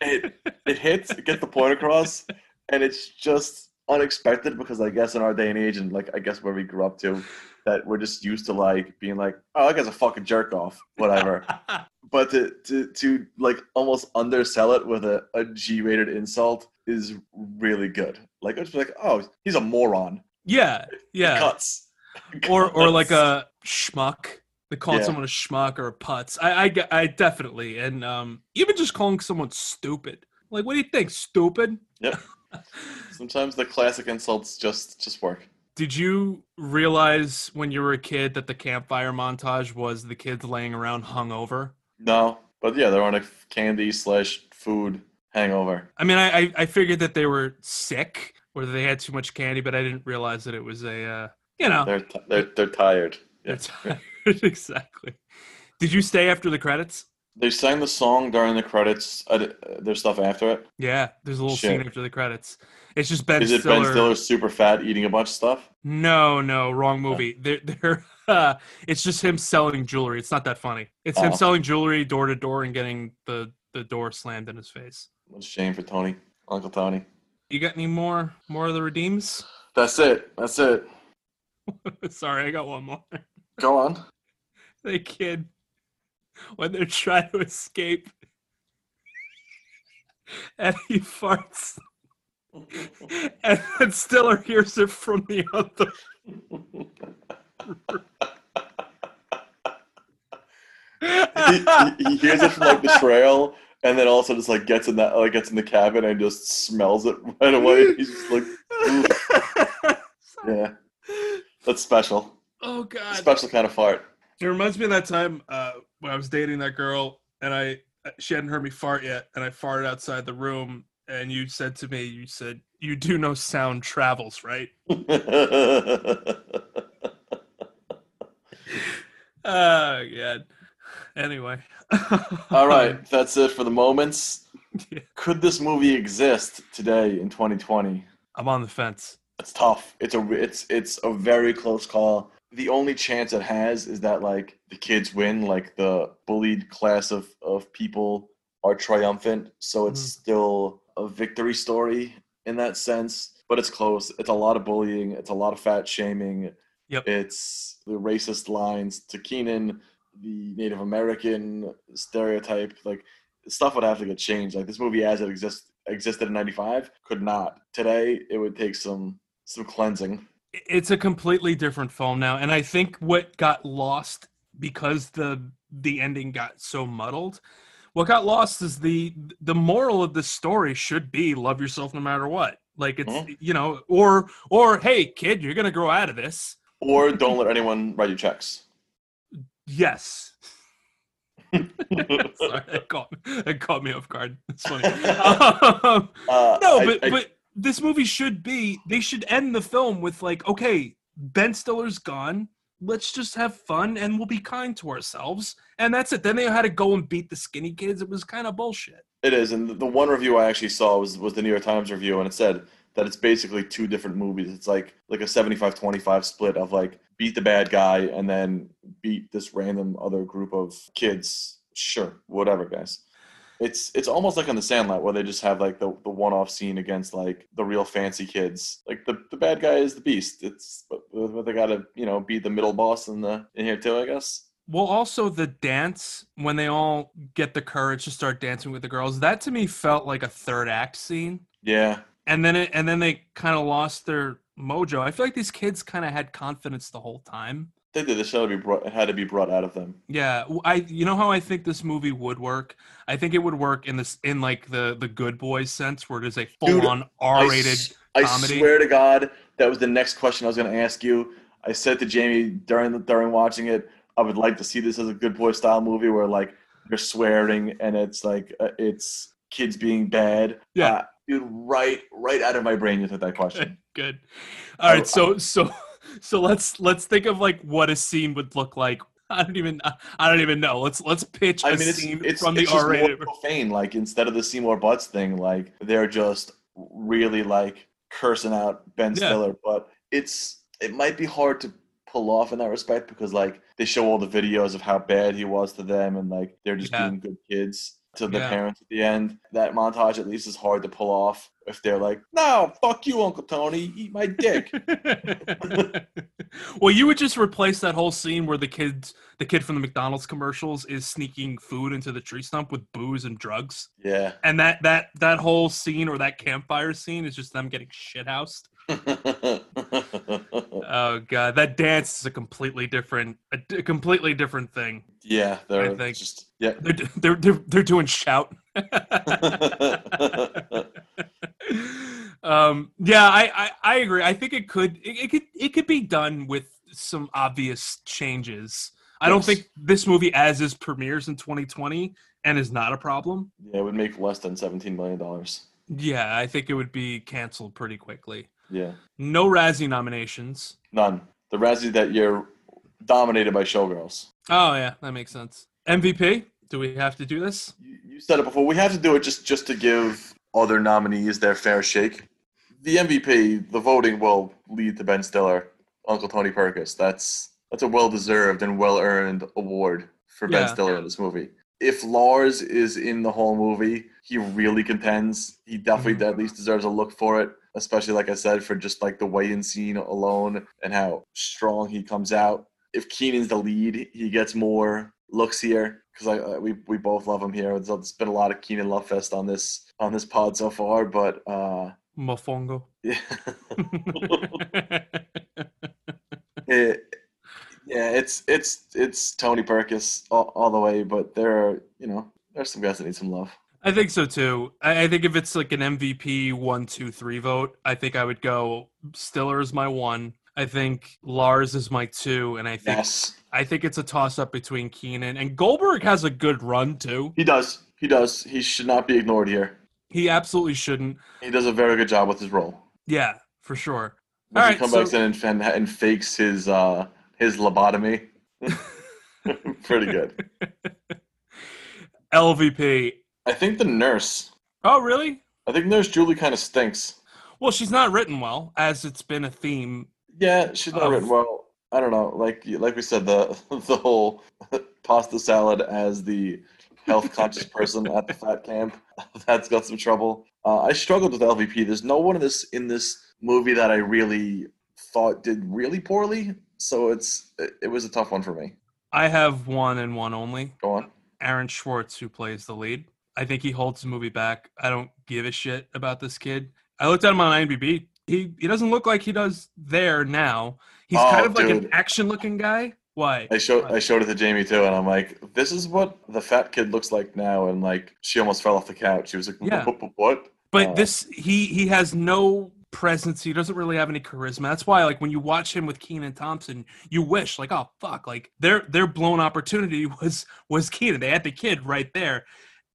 It it hits, it gets the point across, and it's just unexpected because I guess in our day and age and like I guess where we grew up to, that we're just used to like being like, oh, that guy's a fucking jerk off, whatever. but to, to to like almost undersell it with a, a G-rated insult is really good. Like it's like, oh, he's a moron. yeah, yeah. Cuts. Or or like a schmuck. They call Yeah. someone a schmuck or a putz. I, I I definitely and um even just calling someone stupid. Like, what do you think? Stupid? Yep. Sometimes the classic insults just just work. Did you realize when you were a kid that the campfire montage was the kids laying around hungover? No, but yeah, they're on a candy slash food hangover. I mean, I, I I figured that they were sick or that they had too much candy, but I didn't realize that it was a uh, you know They're t- they're they're tired. they're Yeah. exactly. Did you stay after the credits? They sang the song during the credits. Uh, there's stuff after it. Yeah, there's a little Shit. scene after the credits. It's just Ben Is it Stiller. Ben Stiller super fat eating a bunch of stuff? No, no, wrong movie. They're, they're, uh, it's just him selling jewelry. It's not that funny. It's him Oh. selling jewelry door to door and getting the, the door slammed in his face. What a shame for Tony, Uncle Tony. You got any more more of the redeems? That's it. That's it. Sorry, I got one more. Go on. The kid when they're trying to escape and he farts and then Stiller hears it from the other. he, he, he hears it from like the trail, and then also just like gets in that like gets in the cabin and just smells it right away. He's just like, yeah, that's special. Oh god. Special kind of fart. It reminds me of that time uh, when I was dating that girl, and I she hadn't heard me fart yet, and I farted outside the room, and you said to me, you said, "You do know sound travels, right?" Oh god. Anyway. All right, that's it for the moments. Yeah. Could this movie exist today in 2020? I'm on the fence. It's tough. It's a it's it's a very close call the only chance it has is that like the kids win, like the bullied class of of people are triumphant, so it's Mhm. still a victory story in that sense. But it's close. It's a lot of bullying. It's a lot of fat shaming. Yep. It's the racist lines to Kenan, the Native American stereotype. Like stuff would have to get changed. Like this movie as it exists existed in '95 could not. Today it would take some some cleansing. It's a completely different film now and i think what got lost because the the ending got so muddled what got lost is the the moral of the story should be love yourself no matter what. Like it's Mhm. you know or or hey kid you're gonna grow out of this. Or don't let anyone write you checks. yes. Sorry, that caught, that caught me off guard. It's funny. Um, Uh, no, I- but I- but this movie should be they should end the film with like, okay, Ben Stiller's gone. Let's just have fun and we'll be kind to ourselves. And that's it. Then they had to go and beat the skinny kids. It was kind of bullshit. It is, and the- one review I actually saw was was the New York Times review, and it said that it's basically two different movies. It's like like a 75-25 split of like beat the bad guy and then beat this random other group of kids. Sure, whatever, guys. It's it's almost like on the Sandlot where they just have like the, the one off scene against like the real fancy kids. Like the, the bad guy is the beast. It's but, but they gotta you know beat the middle boss in the in here too, I guess. Well, also the dance when they all get the courage to start dancing with the girls. That to me felt like a third act scene. Yeah, And then it, and then they kind of lost their mojo. I feel like these kids kind of had confidence the whole time. They did. The show be brought. Had to be brought out of them. Yeah, I you know how I think this movie would work. I think it would work in this in like the the Good Boys sense, where it is a full on R rated s- I, comedy. swear to God, that was the next question I was going to ask you. I said to Jamie during the, during watching it, I would like to see this as a good boy style movie where like you're swearing and it's like uh, it's kids being bad. Yeah. Uh, dude, right right out of my brain you took that question. Good. All right, so so so let's let's think of like what a scene would look like. I don't even I don't even know. Let's let's pitch a I mean, it's scene it's, from the it's just R more rated. profane. Like instead of the Seymour Butts thing, like they're just really like cursing out Ben Yeah. Stiller. But it's it might be hard to pull off in that respect because like they show all the videos of how bad he was to them, and like they're just Yeah. being good kids to the Yeah. parents at the end. That montage at least is hard to pull off if they're like, "No, fuck you, Uncle Tony, eat my dick." well, you would just replace that whole scene where the kids, the kid from the McDonald's commercials, is sneaking food into the tree stump with booze and drugs. yeah. and that that that whole scene or that campfire scene is just them getting shithoused. Oh god, that dance is a completely different, a, completely different thing. yeah, they're think- just yeah. They're they're they're, they're doing shout. um, yeah, I, I I agree. I think it could it, it could it could be done with some obvious changes. I don't think this movie as is premieres in 2020 and is not a problem. Yeah, it would make less than seventeen million dollars. Yeah, I think it would be canceled pretty quickly. Yeah, No Razzie nominations. none. The Razzie that year dominated by Showgirls. Oh yeah, that makes sense. MVP? Do we have to do this? You, you said it before. We have to do it just just to give other nominees their fair shake. The MVP, the voting will lead to Ben Stiller, Uncle Tony Perkis. That's that's a well deserved and well earned award for Ben Stiller in this movie. If Lars is in the whole movie, he really contends. He definitely Mhm. at least deserves a look for it, especially like I said, for just like the weigh-in scene alone and how strong he comes out. If Kenan's the lead, he gets more looks here because I uh, we we both love him here. There's, there's been a lot of Kenan love fest on this on this pod so far, but uh, Mofongo. yeah, yeah, it's it's it's Tony Perkis all, all the way. But there are you know there's some guys that need some love. I think so too. I, I think if it's like an MVP one, two, three vote, I think I would go Stiller is my one. I think Lars is my two, and I think Yes, I think it's a toss up between Kenan and Goldberg has a good run too. he does. He does. He should not be ignored here. He absolutely shouldn't. He does a very good job with his role. Yeah, for sure. When All he right, comes so- back in and, and, and fakes his uh, his lobotomy, pretty good. LVP. I think the nurse. Oh, really? I think Nurse Julie kind of stinks. Well, she's not written well, as it's been a theme. Yeah, she's not Of- written well. I don't know. Like like we said, the the whole pasta salad as the health conscious person at the fat camp that's got some trouble. Uh, I struggled with LVP. There's no one in this in this movie that I really thought did really poorly. So it's it, it was a tough one for me. I have one and one only. Go on. Aaron Schwartz, who plays the lead. I think he holds the movie back. I don't give a shit about this kid. I looked at him on IMDb. He he doesn't look like he does there now. He's Oh, kind of like an action looking guy. Why? I showed I showed it to Jamie too, and I'm like, this is what the fat kid looks like now. And like, she almost fell off the couch. She was like, Yeah. what? But Uh, this he he has no presence. He doesn't really have any charisma. That's why like when you watch him with Kenan Thompson, you wish like oh fuck like their their blown opportunity was was Kenan. They had the kid right there,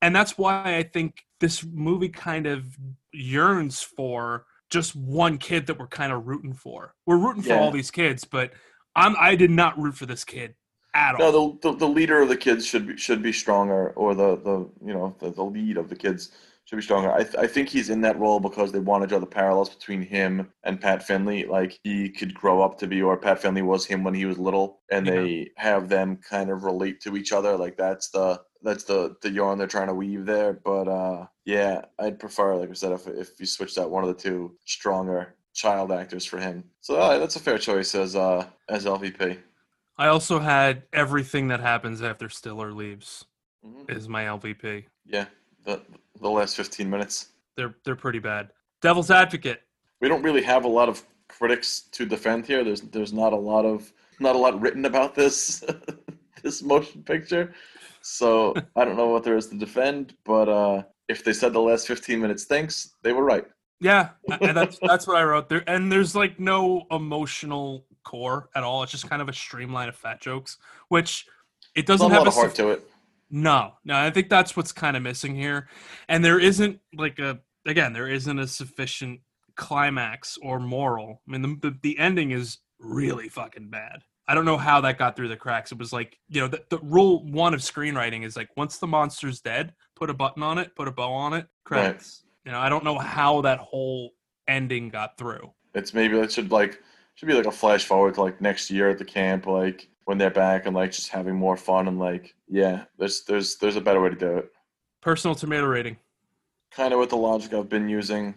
and that's why I think this movie kind of yearns for just one kid that we're kind of rooting for. We're rooting for all these kids, but I'm I did not root for this kid at all. No, the, the the leader of the kids should be should be stronger, or the the you know the, the lead of the kids should be stronger. I th- I think he's in that role because they want to draw the parallels between him and Pat Finley. Like he could grow up to be, or Pat Finley was him when he was little, and they have them kind of relate to each other. Like that's the that's the the yarn they're trying to weave there. But uh, yeah, I'd prefer, like I said, if if you switched out one of the two stronger child actors for him. So uh, that's a fair choice as uh as LVP. I also had everything that happens after Stiller leaves Mhm. is my LVP. Yeah, the the last fifteen minutes. They're they're pretty bad. Devil's Advocate. We don't really have a lot of critics to defend here. There's there's not a lot of not a lot written about this this motion picture. So I don't know what there is to defend, but uh, if they said the last fifteen minutes stinks, they were right. Yeah, and that's that's what I wrote there. And there's like no emotional core at all. It's just kind of a streamline of fat jokes, which it doesn't not a have lot of heart suf- to it. No, no, I think that's what's kind of missing here. And there isn't like a again, there isn't a sufficient climax or moral. I mean, the the, ending is really fucking bad. I don't know how that got through the cracks. It was like, you know, the, the rule one of screenwriting is like once the monster's dead, put a button on it, put a bow on it, credits. You know, I don't know how that whole ending got through. It's maybe it should like should be like a flash forward to like next year at the camp, like when they're back and like just having more fun and like yeah, there's there's there's a better way to do it. Personal tomato rating. kind of with the logic I've been using.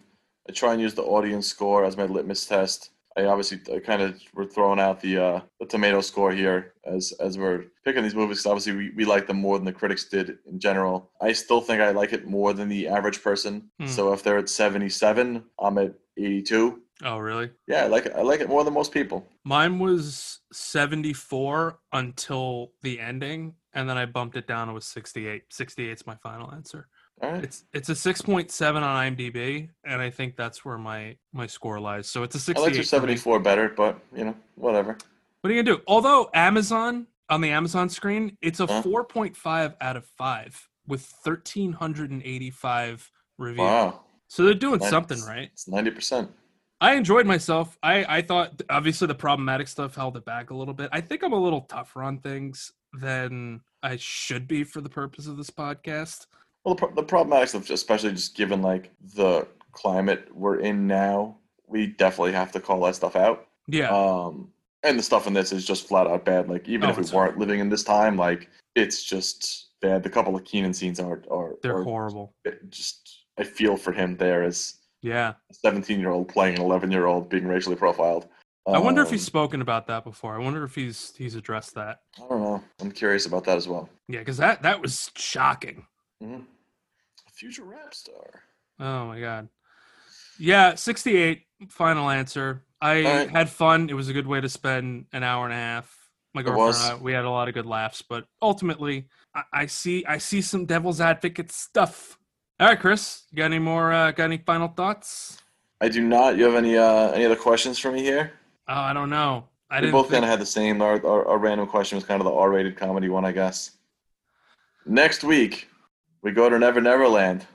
I try and use the audience score as my litmus test. I obviously I kind of we're throwing out the uh, the tomato score here as as we're picking these movies. obviously, we, we like them more than the critics did in general. I still think I like it more than the average person. Hmm. So if they're at seventy seven, I'm at eighty two. Oh, really? Yeah, I like it. I like it more than most people. Mine was 74 until the ending, and then I bumped it down. It was 68. 68 is my final answer. All right. It's it's a 6.7 on IMDb, and I think that's where my my score lies. So it's a 68. I like your 74 better, but you know, whatever. What are you gonna do? Although Amazon on the Amazon screen, it's a Huh? 4.5 out of five with 1,385 reviews. Wow, So they're doing Nice. something right. it's 90 percent. I enjoyed myself. I, I thought obviously the problematic stuff held it back a little bit. I think I'm a little tougher on things than I should be for the purpose of this podcast. Well, the, pro- the problematic stuff, especially just given like the climate we're in now, we definitely have to call that stuff out. Yeah. Um, and the stuff in this is just flat out bad. Like even Oh, if we weren't living in this time, like it's just bad. The couple of Kenan scenes are are, they're are horrible. just. I feel for him there as Yeah. a 17 year old playing an 11 year old being racially profiled. I wonder if he's Um, spoken about that before. I wonder if he's he's addressed that. I don't know. I'm curious about that as well. Yeah, because that that was shocking. Mhm. A future rap star. Oh my god. Yeah, 68 final answer. I right. had fun. It was a good way to spend an hour and a half. My girlfriend and I, we had a lot of good laughs, but ultimately I, I see I see some devil's advocate stuff. All right, Chris, you got any more uh, got any final thoughts? I do not. You have any uh, any other questions for me here? Oh, I don't know. I we both think- kind of had the same. Our, our, our random question was kind of the R-rated comedy one, I guess. Next week, we go to Never Never Land.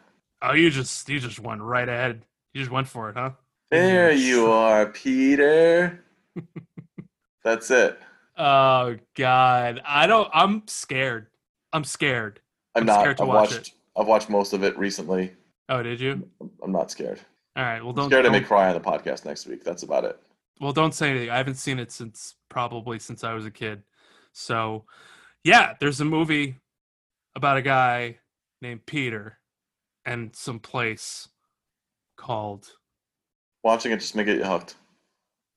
Oh, you just you just went right ahead. You just went for it, huh? There you are, Peter. That's it. Oh God, I don't. I'm scared. I'm scared. I'm, I'm not. scared to I've watch watched. I've watched most of it recently. Oh, did you? I'm not scared. All right. Well, I'm don't. scared I don't- cry on the podcast next week. That's about it. Well, don't say anything. I haven't seen it since probably since I was a kid. So, yeah, there's a movie about a guy named Peter and some place called. Watching it just may get you hooked.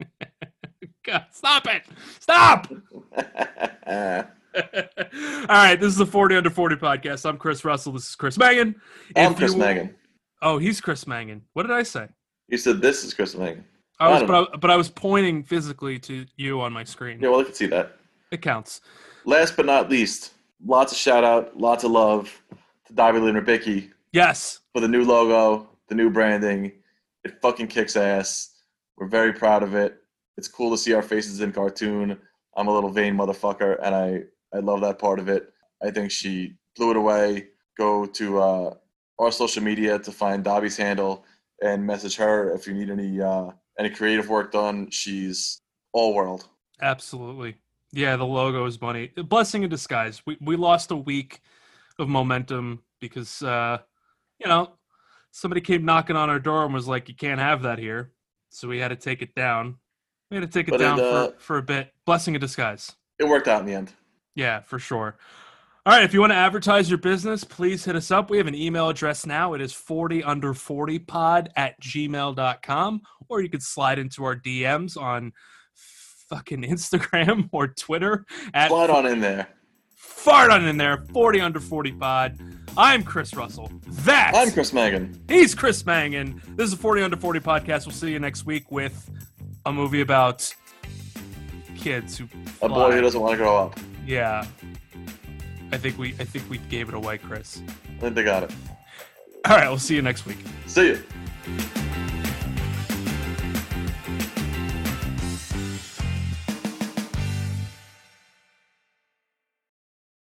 God, stop it! Stop! All right, this is the 40 Under 40 podcast. I'm Chris Russell. This is Chris Mangan. I'm If Chris you- Mangan. Oh, he's Chris Mangan. What did I say? You said this is Chris Mangan. I I was, don't but I, but I was pointing physically to you on my screen. Yeah, well, I can see that. It counts. Last but not least, lots of shout out, lots of love to Dobby Lynn Ribicki Yes. for the new logo, the new branding. It fucking kicks ass. We're very proud of it. It's cool to see our faces in cartoon. I'm a little vain motherfucker, and I, I love that part of it. I think she blew it away. Go to uh, our social media to find Dobby's handle and message her if you need any uh, any creative work done. She's all world. Absolutely. Yeah, the logo is money. Blessing in disguise. We we lost a week of momentum because uh, you know, somebody came knocking on our door and was like, You can't have that here. So we had to take it down. We had to take it But it, down uh, for, for a bit. Blessing in disguise. It worked out in the end. Yeah, for sure. All right, if you want to advertise your business, please hit us up. We have an email address now. It is 40 under 40 pod at gmail.com, or you could slide into our DMs on fucking Instagram or Twitter at Slide on in there. fart on in there, 40 under 40 pod. I'm Chris Russell. That's I'm Chris Mangan. he's Chris Mangan. This is a 40 under 40 podcast. We'll see you next week with a movie about kids who A boy who doesn't want to grow up. Yeah. I think we I think we gave it away, Chris. I think they got it. All right, we'll see you next week. See you.